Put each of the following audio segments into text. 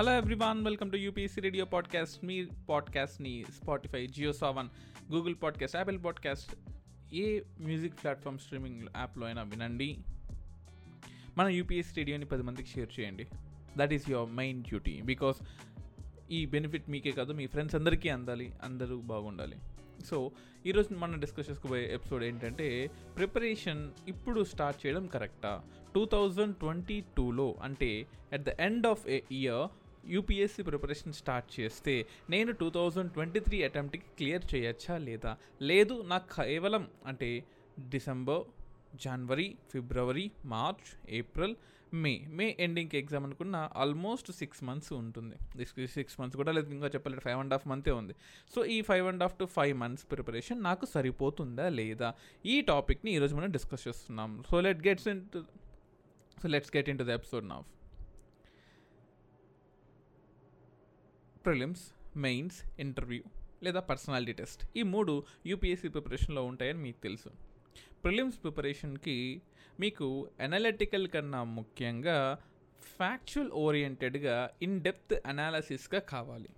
Hello everyone welcome to UPSC radio podcast me పాడ్కాస్ట్ని Spotify Jio Saavn Google podcast Apple podcast A music platform streaming యాప్లో అయినా వినండి. మన UPSC రేడియోని పది మందికి share చేయండి. That is your main duty because ఈ benefit మీకే కాదు మీ ఫ్రెండ్స్ అందరికీ అందాలి అందరూ బాగుండాలి. సో ఈరోజు మనం డిస్కస్ చేసుకోబోయే ఎపిసోడ్ ఏంటంటే ప్రిపరేషన్ ఇప్పుడు స్టార్ట్ చేయడం కరెక్టా టూ థౌజండ్ ట్వంటీ టూలో అంటే at the end of a year UPSC preparation start చేస్తే నేను టూ థౌజండ్ ట్వంటీ త్రీ అటెంప్ట్కి క్లియర్ చేయొచ్చా లేదా? లేదు నాకు కేవలం అంటే డిసెంబర్ జనవరి ఫిబ్రవరి మార్చ్ ఏప్రిల్ మే. మే ఎండింగ్కి ఎగ్జామ్ అనుకున్న ఆల్మోస్ట్ సిక్స్ మంత్స్ ఉంటుంది. సిక్స్ మంత్స్ కూడా లేదు ఇంకా చెప్పలేదు ఫైవ్ అండ్ హాఫ్ మంతే ఉంది. సో ఈ five and half to five months preparation నాకు సరిపోతుందా లేదా? ఈ టాపిక్ని ఈరోజు మనం డిస్కస్ చేస్తున్నాం. So let gets in so let's get into the episode నాఫ్ prelims mains interview లేదా పర్సనాలిటీ టెస్ట్ ఈ మూడు యూపీఎస్సీ ప్రిపరేషన్లో ఉంటాయని మీకు తెలుసు. ప్రిలిమ్స్ ప్రిపరేషన్కి మీకు అనలిటికల్ కన్నా ముఖ్యంగా ఫ్యాక్చువల్ ఓరియంటెడ్గా ఇన్ డెప్త్ అనాలసిస్గా కావాలి.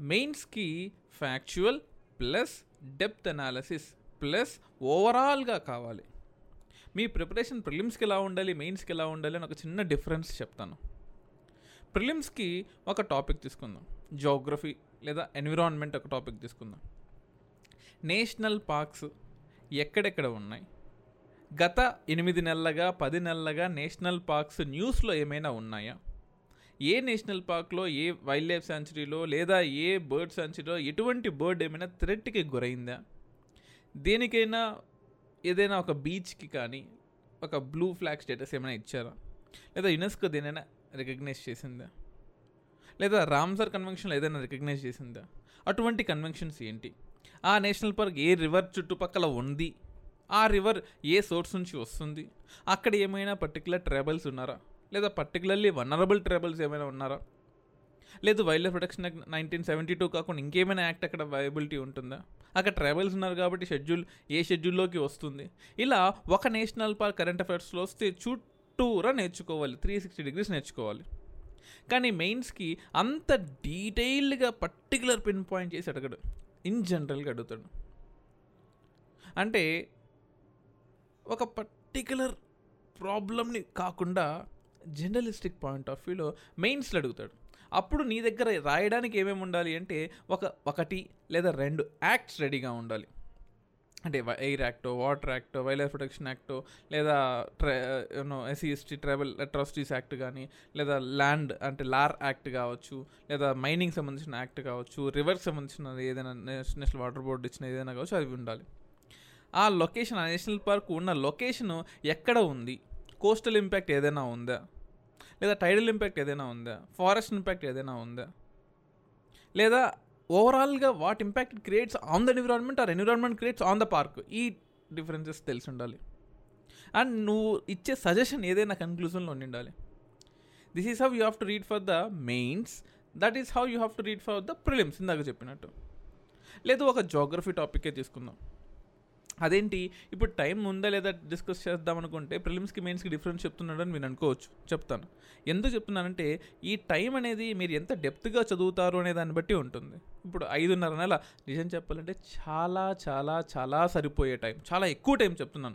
మెయిన్స్కి factual plus depth analysis plus ఓవరాల్గా కావాలి. మీ ప్రిపరేషన్ ప్రిలిమ్స్కి ఎలా ఉండాలి మెయిన్స్కి ఎలా ఉండాలి అని ఒక చిన్న డిఫరెన్స్ చెప్తాను. ప్రిలిమ్స్కి ఒక టాపిక్ తీసుకుందాం. జోగ్రఫీ లేదా ఎన్విరాన్మెంట్ ఒక టాపిక్ తీసుకుందాం. నేషనల్ పార్క్స్ ఎక్కడెక్కడ ఉన్నాయి? గత ఎనిమిది నెలలుగా పది నెలలుగా నేషనల్ పార్క్స్ న్యూస్లో ఏమైనా ఉన్నాయా? ఏ నేషనల్ పార్క్లో ఏ వైల్డ్ లైఫ్ సెంచరీలో లేదా ఏ బర్డ్ సెంచరీలో ఎటువంటి బర్డ్ ఏమైనా థ్రెట్కి గురైందా? దేనికైనా ఏదైనా ఒక బీచ్కి కానీ ఒక బ్లూ ఫ్లాగ్ స్టేటస్ ఏమైనా ఇచ్చారా? లేదా యునెస్కో దేనైనా రికగ్నైజ్ చేసిందా? లేదా రామ్సర్ కన్వెన్షన్లో ఏదైనా రికగ్నైజ్ చేసిందా? అటువంటి కన్వెన్షన్స్ ఏంటి? ఆ నేషనల్ పార్క్ ఏ రివర్ చుట్టుపక్కల ఉంది? ఆ రివర్ ఏ సోర్స్ నుంచి వస్తుంది? అక్కడ ఏమైనా పర్టికులర్ ట్రైబల్స్ ఉన్నారా? లేదా పర్టికులర్లీ వనరబుల్ ట్రైబల్స్ ఏమైనా ఉన్నారా? లేదు wildlife protection act nineteen seventy two కాకుండా ఇంకేమైనా యాక్ట్ అక్కడ వైబిలిటీ ఉంటుందా? అక్కడ ట్రైబల్స్ ఉన్నారు కాబట్టి షెడ్యూల్ ఏ షెడ్యూల్లోకి వస్తుంది? ఇలా ఒక నేషనల్ పార్క్ కరెంట్ అఫైర్స్లో వస్తే చూ చుట్టూరా నేర్చుకోవాలి త్రీ సిక్స్టీ డిగ్రీస్ నేర్చుకోవాలి. కానీ మెయిన్స్కి అంత డీటెయిల్డ్గా పర్టికులర్ పిన్ పాయింట్ చేసి అడగడు. ఇన్ జనరల్గా అడుగుతాడు. అంటే ఒక పర్టికులర్ ప్రాబ్లమ్ని కాకుండా జర్నలిస్టిక్ పాయింట్ ఆఫ్ వ్యూలో మెయిన్స్లో అడుగుతాడు. అప్పుడు నీ దగ్గర రాయడానికి ఏమేమి ఉండాలి అంటే ఒక ఒకటి లేదా రెండు యాక్ట్స్ రెడీగా ఉండాలి. అంటే ఎయిర్ యాక్టో వాటర్ యాక్టో వైల్డ్ లైఫ్ ప్రొటెక్షన్ యాక్టో లేదా ట్రై you know SC ST tribal atrocities act కానీ లేదా ల్యాండ్ అంటే లార్ యాక్ట్ కావచ్చు లేదా మైనింగ్ సంబంధించిన యాక్ట్ కావచ్చు రివర్స్ సంబంధించిన ఏదైనా నేషనల్ వాటర్ బోర్డు ఇచ్చిన ఏదైనా కావచ్చు అవి ఉండాలి. ఆ లొకేషన్ ఆ నేషనల్ పార్క్ ఉన్న లొకేషన్ ఎక్కడ ఉంది? కోస్టల్ ఇంపాక్ట్ ఏదైనా ఉందా? లేదా టైడల్ ఇంపాక్ట్ ఏదైనా ఉందా? ఫారెస్ట్ ఇంపాక్ట్ ఏదైనా ఉందా? లేదా ఓవరాల్గా what impact creates on the environment are environment creates on the park ఈ డిఫరెన్సెస్ తెలిసి ఉండాలి. అండ్ నువ్వు ఇచ్చే సజెషన్ ఏదైనా కన్క్లూజన్లో ఉండాలి. This is how you have to read for the mains that is how you have to read for the prelims ఇందాక చెప్పినట్టు. లేదు ఒక జోగ్రఫీ టాపికే తీసుకుందాం. అదేంటి? ఇప్పుడు టైం ఉందా లేదా డిస్కస్ చేద్దాం అనుకుంటే ప్రిలిమ్స్కి మెయిన్స్కి డిఫరెన్స్ చెప్తున్నాడు అని మీరు అనుకోవచ్చు. చెప్తాను. ఎందుకు చెప్తున్నానంటే ఈ టైం అనేది మీరు ఎంత డెప్త్గా చదువుతారు అనే దాన్ని బట్టి ఉంటుంది. ఇప్పుడు ఐదున్నర నెల నిజం చెప్పాలంటే చాలా చాలా చాలా సరిపోయే టైం. చాలా ఎక్కువ టైం చెప్తున్నాను.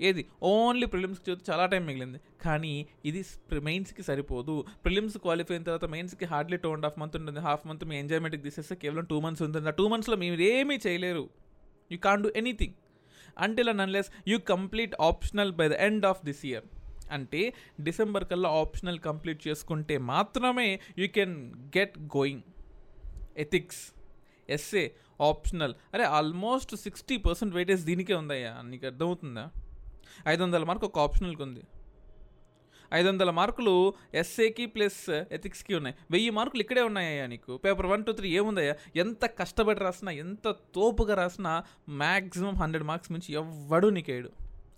ఏది? ఓన్లీ ప్రిలిమ్స్కి చదివితే చాలా టైం మిగిలింది. కానీ ఇది మెయిన్స్కి సరిపోదు. ప్రిలిమ్స్ క్వాలిఫై అయిన తర్వాత మెయిన్స్కి hardly two and half month ఉంటుంది. హాఫ్ మంత్ మీ ఎంజాయ్మెంట్కి తీసేస్తే కేవలం టూ మంత్స్ ఉంటుంది. ఆ టూ మంత్స్లో మీరు ఏమీ చేయలేరు. యూ కాన్ డూ ఎనీథింగ్ అంటే and unless you complete optional by the end of this year అంటే డిసెంబర్ కల్లా ఆప్షనల్ కంప్లీట్ చేసుకుంటే మాత్రమే you can get going ethics SA optional అరే ఆల్మోస్ట్ సిక్స్టీ పర్సెంట్ వెయిటేజ్ దీనికే ఉందయ్యా? నీకు అర్థమవుతుందా? ఐదు వందల మార్కు ఒక ఆప్షనల్కి ఉంది ఐదు వందల మార్కులు ఎస్ఏకి ప్లస్ ఎథిక్స్కి ఉన్నాయి. వెయ్యి మార్కులు ఇక్కడే ఉన్నాయా నీకు. పేపర్ వన్ టూ త్రీ ఏముందయ్యా? ఎంత కష్టపడి రాసినా ఎంత తోపుగా రాసినా మ్యాక్సిమం హండ్రెడ్ మార్క్స్ మించి ఎవ్వడు నీకేయడు.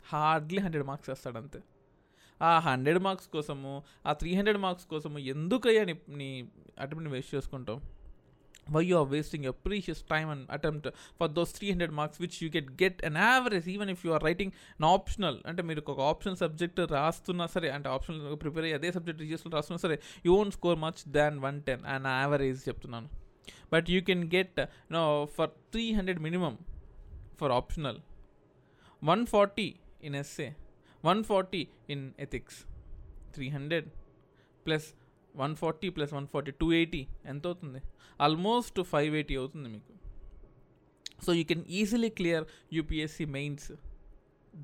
హార్డ్లీ హండ్రెడ్ మార్క్స్ వేస్తాడు అంతే ఆ హండ్రెడ్ మార్క్స్ కోసము ఆ త్రీ హండ్రెడ్ మార్క్స్ కోసము ఎందుకయ్యా నీ నీ అటువంటి వేస్ట్ చేసుకుంటావు? Why you are wasting your precious time and attempt for those 300 marks which you get get an average even if you are writing an optional. అంటే మీరు ఒక ఆప్షనల్ సబ్జెక్ట్ రాస్తున్నా సరే అంటే ఆప్షనల్ ప్రిపేర్ అయ్యి అదే సబ్జెక్ట్ రిజిస్టర్ రాస్తున్నా సరే you own score much than one ten and average చెప్తున్నాను. But you can get no for three hundred minimum for optional one forty in SA one forty in ethics three hundred plus one forty plus one forty two eighty ఎంత అవుతుంది almost five eighty అవుతుంది మీకు. So you can easily clear UPSC mains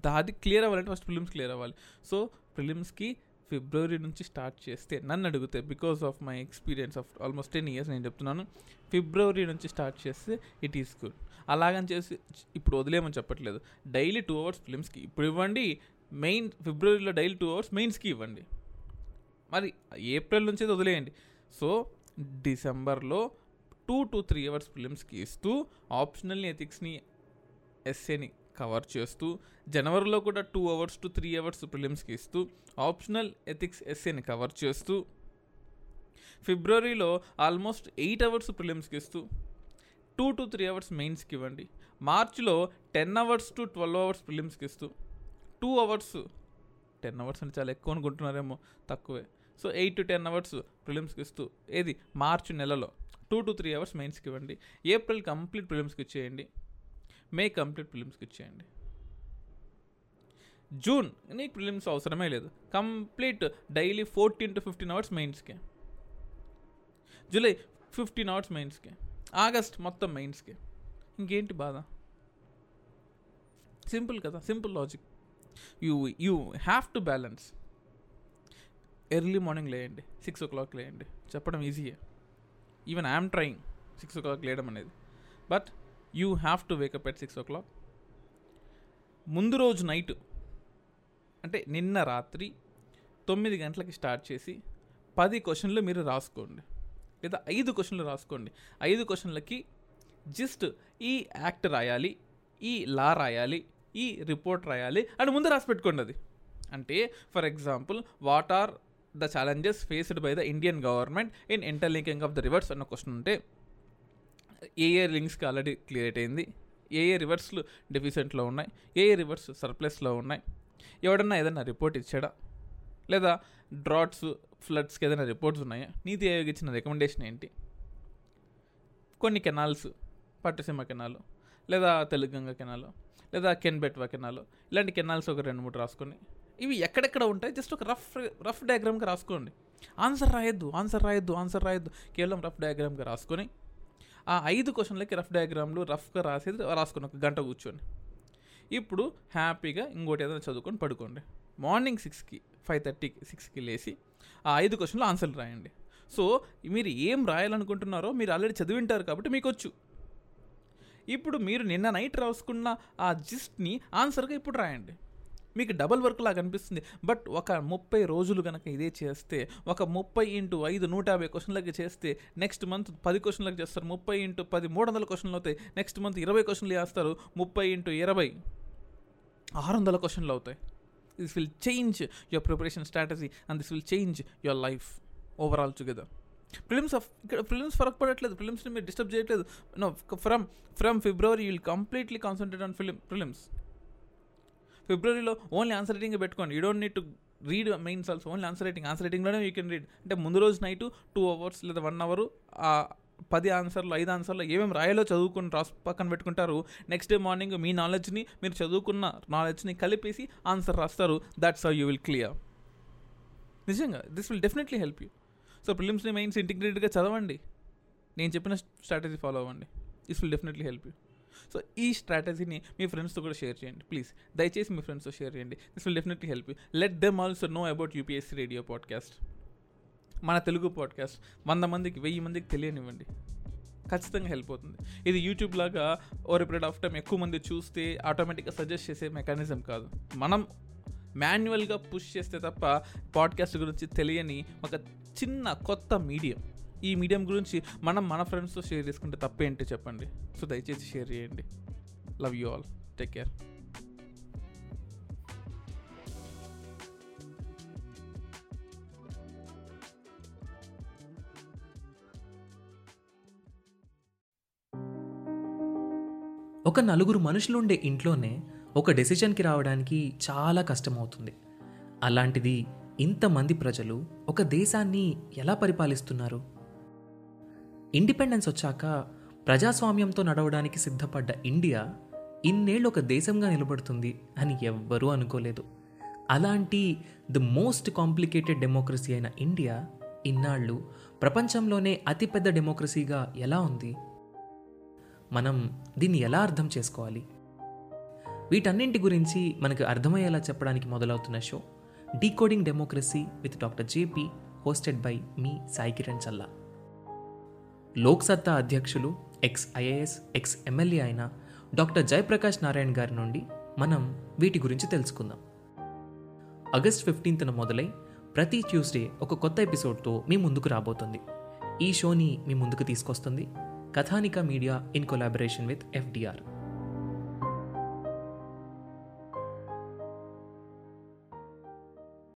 దాది clear అవ్వాలంటే first prelims clear అవ్వాలి. సో ప్రిలిమ్స్కి ఫిబ్రవరి నుంచి స్టార్ట్ చేస్తే నన్ను అడిగితే because of my experience of almost ten years నేను చెప్తున్నాను ఫిబ్రవరి నుంచి స్టార్ట్ చేస్తే ఇట్ ఈస్ గుడ్ అలాగని చేసి ఇప్పుడు వదిలేమని చెప్పట్లేదు. డైలీ టూ అవర్స్ ఫిలిమ్స్కి ఇప్పుడు ఇవ్వండి మెయిన్ ఫిబ్రవరిలో డైలీ టూ అవర్స్ మెయిన్స్కి ఇవ్వండి. మరి ఏప్రిల్ నుంచి వదిలేయండి. సో డిసెంబర్లో టూ టు త్రీ అవర్స్ ఫిలిమ్స్కి ఇస్తూ ఆప్షనల్ ఎథిక్స్ని ఎస్ఏని కవర్ చేస్తూ జనవరిలో కూడా two hours to three hours ఫిలిమ్స్కి ఇస్తూ ఆప్షనల్ ఎథిక్స్ ఎస్ఏని కవర్ చేస్తూ ఫిబ్రవరిలో ఆల్మోస్ట్ ఎయిట్ అవర్స్ ప్రిలిమ్స్కి ఇస్తూ టూ టు త్రీ అవర్స్ మెయిన్స్కి ఇవ్వండి. మార్చిలో ten hours to twelve hours ప్రిలిమ్స్కి ఇస్తూ టూ అవర్స్ టెన్ అవర్స్ అంటే చాలా ఎక్కువ అనుకుంటున్నారేమో తక్కువే. So eight to ten hours ప్రిలిమ్స్కి ఇస్తూ ఏది? మార్చి నెలలో. టూ టు త్రీ అవర్స్ మెయిన్స్కి ఇవ్వండి. ఏప్రిల్ కంప్లీట్ ప్రిలిమ్స్కి ఇచ్చేయండి. మే కంప్లీట్ ప్రిలిమ్స్కి ఇచ్చేయండి. జూన్ నీకు ప్రిలిమ్స్ అవసరమే లేదు. Complete daily fourteen to fifteen hours మెయిన్స్కి. జూలై ఫిఫ్టీన్ అవర్స్ మెయిన్స్కి. ఆగస్ట్ మొత్తం మెయిన్స్కి. ఇంకేంటి బాధ? సింపుల్ కదా simple logic. You you have to balance. Early morning లేయండి. Six o'clock లేయండి. చెప్పడం ఈజీయే. Even I'm trying six o'clock లేయడం అనేది. But you have to wake up at six o'clock ముందు రోజు నైట్ అంటే నిన్న రాత్రి తొమ్మిది గంటలకి స్టార్ట్ చేసి పది క్వశ్చన్లు మీరు రాసుకోండి. లేదా ఐదు క్వశ్చన్లు రాసుకోండి. ఐదు క్వశ్చన్లకి జస్ట్ ఈ యాక్ట్ రాయాలి ఈ లా రాయాలి ఈ రిపోర్ట్ రాయాలి అని ముందు రాసి పెట్టుకోండి అది. అంటే for example what are the challenges faced by the Indian government in interlinking of the rivers అన్న క్వశ్చన్ ఉంటే ఏ ఏ లింక్స్కి ఆల్రెడీ క్లియర్ అయింది ఏ ఏ రివర్స్లు డెఫిసెంట్లో ఉన్నాయి? ఏ ఏ రివర్స్ సర్ప్లస్లో ఉన్నాయి? ఎవడన్నా ఏదైనా రిపోర్ట్ ఇచ్చాడా? లేదా డ్రాట్స్ ఫ్లడ్స్కి ఏదైనా రిపోర్ట్స్ ఉన్నాయా? నీతి ఆయోగ్ ఇచ్చిన రికమెండేషన్ ఏంటి? కొన్ని కెనాల్స్ పట్టుసీమ కెనాలు లేదా తెలుగంగ కెనాలు లేదా కెన్బెట్వా కెనాలు ఇలాంటి కెనాల్స్ ఒక రెండు మూడు రాసుకొని ఇవి ఎక్కడెక్కడ ఉంటాయి? జస్ట్ ఒక రఫ్ రఫ్ డయాగ్రామ్గా రాసుకోండి. ఆన్సర్ రాయొద్దు ఆన్సర్ రాయొద్దు ఆన్సర్ రాయొద్దు. కేవలం రఫ్ డయాగ్రామ్గా రాసుకొని ఆ ఐదు క్వశ్చన్లకి రఫ్ డయాగ్రామ్లు రఫ్గా రాసేది రాసుకుని ఒక గంట కూర్చొని ఇప్పుడు హ్యాపీగా ఇంకోటి ఏదైనా చదువుకొని పడుకోండి. మార్నింగ్ సిక్స్కి ఫైవ్ థర్టీకి సిక్స్కి లేచి ఆ ఐదు క్వశ్చన్లు ఆన్సర్లు రాయండి. సో మీరు ఏం రాయాలనుకుంటున్నారో మీరు ఆల్రెడీ చదివింటారు కాబట్టి మీకు వచ్చు. ఇప్పుడు మీరు నిన్న నైట్ రాసుకున్న ఆ జిస్ట్ని ఆన్సర్గా ఇప్పుడు రాయండి. మీకు డబల్ వర్క్ లాగా అనిపిస్తుంది. బట్ ఒక ముప్పై రోజులు కనుక ఇదే చేస్తే ఒక ముప్పై ఇంటూ ఐదు నూట యాభై క్వశ్చన్లకి చేస్తే నెక్స్ట్ మంత్ పది క్వశ్చన్లకు చేస్తారు. ముప్పై ఇంటూ పది మూడు వందల క్వశ్చన్లు అవుతాయి. నెక్స్ట్ మంత్ ఇరవై క్వశ్చన్లు చేస్తారు. ముప్పై ఇంటూ ఇరవై ఆరు వందల క్వశ్చన్లు అవుతాయి. This will change your preparation strategy and this will change your life overall together prelims of ఇక్కడ ఫిలిమ్స్ ఫరక్ పడట్లేదు. ఫిలిమ్స్ని మీరు డిస్టర్బ్ చేయట్లేదు. No from from February you will completely concentrate on prelim prelims ఫిబ్రవరిలో ఓన్లీ ఆన్సర్ రైటింగ్ పెట్టుకోండి. You don't need to read mains also only answer writing answer రైటింగ్లోనే you can read అంటే ముందు రోజు నైట్ టూ అవర్స్ లేదా one hour పది ఆన్సర్లు ఐదు ఆన్సర్లు ఏమేమి రాయాలో చదువుకుని రాసి పక్కన పెట్టుకుంటారు. నెక్స్ట్ డే మార్నింగ్ మీ నాలెడ్జ్ని మీరు చదువుకున్న నాలెడ్జ్ని కలిపేసి ఆన్సర్ రాస్తారు. That's how you will clear నిజంగా this will definitely help you so ప్రిలిమ్స్ని mains ఇంటిగ్రేటెడ్గా చదవండి. నేను చెప్పిన స్ట్రాటజీ ఫాలో అవ్వండి. This will definitely help you so ఈ స్ట్రాటజీని మీ ఫ్రెండ్స్తో కూడా షేర్ చేయండి. ప్లీజ్ దయచేసి మీ ఫ్రెండ్స్తో షేర్ చేయండి. This will definitely help you let them also know about UPSC radio podcast మన తెలుగు పాడ్కాస్ట్ వంద మందికి వెయ్యి మందికి తెలియనివ్వండి. ఖచ్చితంగా హెల్ప్ అవుతుంది. ఇది యూట్యూబ్ లాగా ఓవర్ పీరియడ్ ఆఫ్ టైం ఎక్కువ మంది చూస్తే ఆటోమేటిక్గా సజెస్ట్ చేసే మెకానిజం కాదు. మనం మాన్యువల్గా పుష్ చేస్తే తప్ప పాడ్కాస్ట్ గురించి తెలియని ఒక చిన్న కొత్త మీడియం ఈ మీడియం గురించి మనం మన ఫ్రెండ్స్తో షేర్ చేసుకుంటే తప్పేంటి చెప్పండి? సో దయచేసి షేర్ చేయండి. Love you all take care ఒక నలుగురు మనుషులుండే ఇంట్లోనే ఒక డెసిషన్కి రావడానికి చాలా కష్టమవుతుంది. అలాంటిది ఇంతమంది ప్రజలు ఒక దేశాన్ని ఎలా పరిపాలిస్తున్నారు? ఇండిపెండెన్స్ వచ్చాక ప్రజాస్వామ్యంతో నడవడానికి సిద్ధపడ్డ ఇండియా ఇన్నేళ్ళు ఒక దేశంగా నిలబడుతుంది అని ఎవ్వరూ అనుకోలేదు. అలాంటి ది మోస్ట్ కాంప్లికేటెడ్ డెమోక్రసీ అయిన ఇండియా ఇన్నాళ్ళు ప్రపంచంలోనే అతిపెద్ద డెమోక్రసీగా ఎలా ఉంది? మనం దీన్ని ఎలా అర్థం చేసుకోవాలి? వీటన్నింటి గురించి మనకు అర్థమయ్యేలా చెప్పడానికి మొదలవుతున్న show decoding democracy with doctor JP hosted by మీ సాయి కిరణ్ చల్లా. లోక్సత్తా అధ్యక్షులు ఎక్స్ ఐఏఎస్ ఎక్స్ ఎమ్మెల్యే అయిన డాక్టర్ జయప్రకాష్ నారాయణ్ గారి నుండి మనం వీటి గురించి తెలుసుకుందాం. ఆగస్ట్ ఫిఫ్టీన్త్న మొదలై ప్రతి ట్యూస్డే ఒక కొత్త ఎపిసోడ్తో మీ ముందుకు రాబోతుంది. ఈ షోని మీ ముందుకు తీసుకొస్తుంది Kathanika media in collaboration with FDR.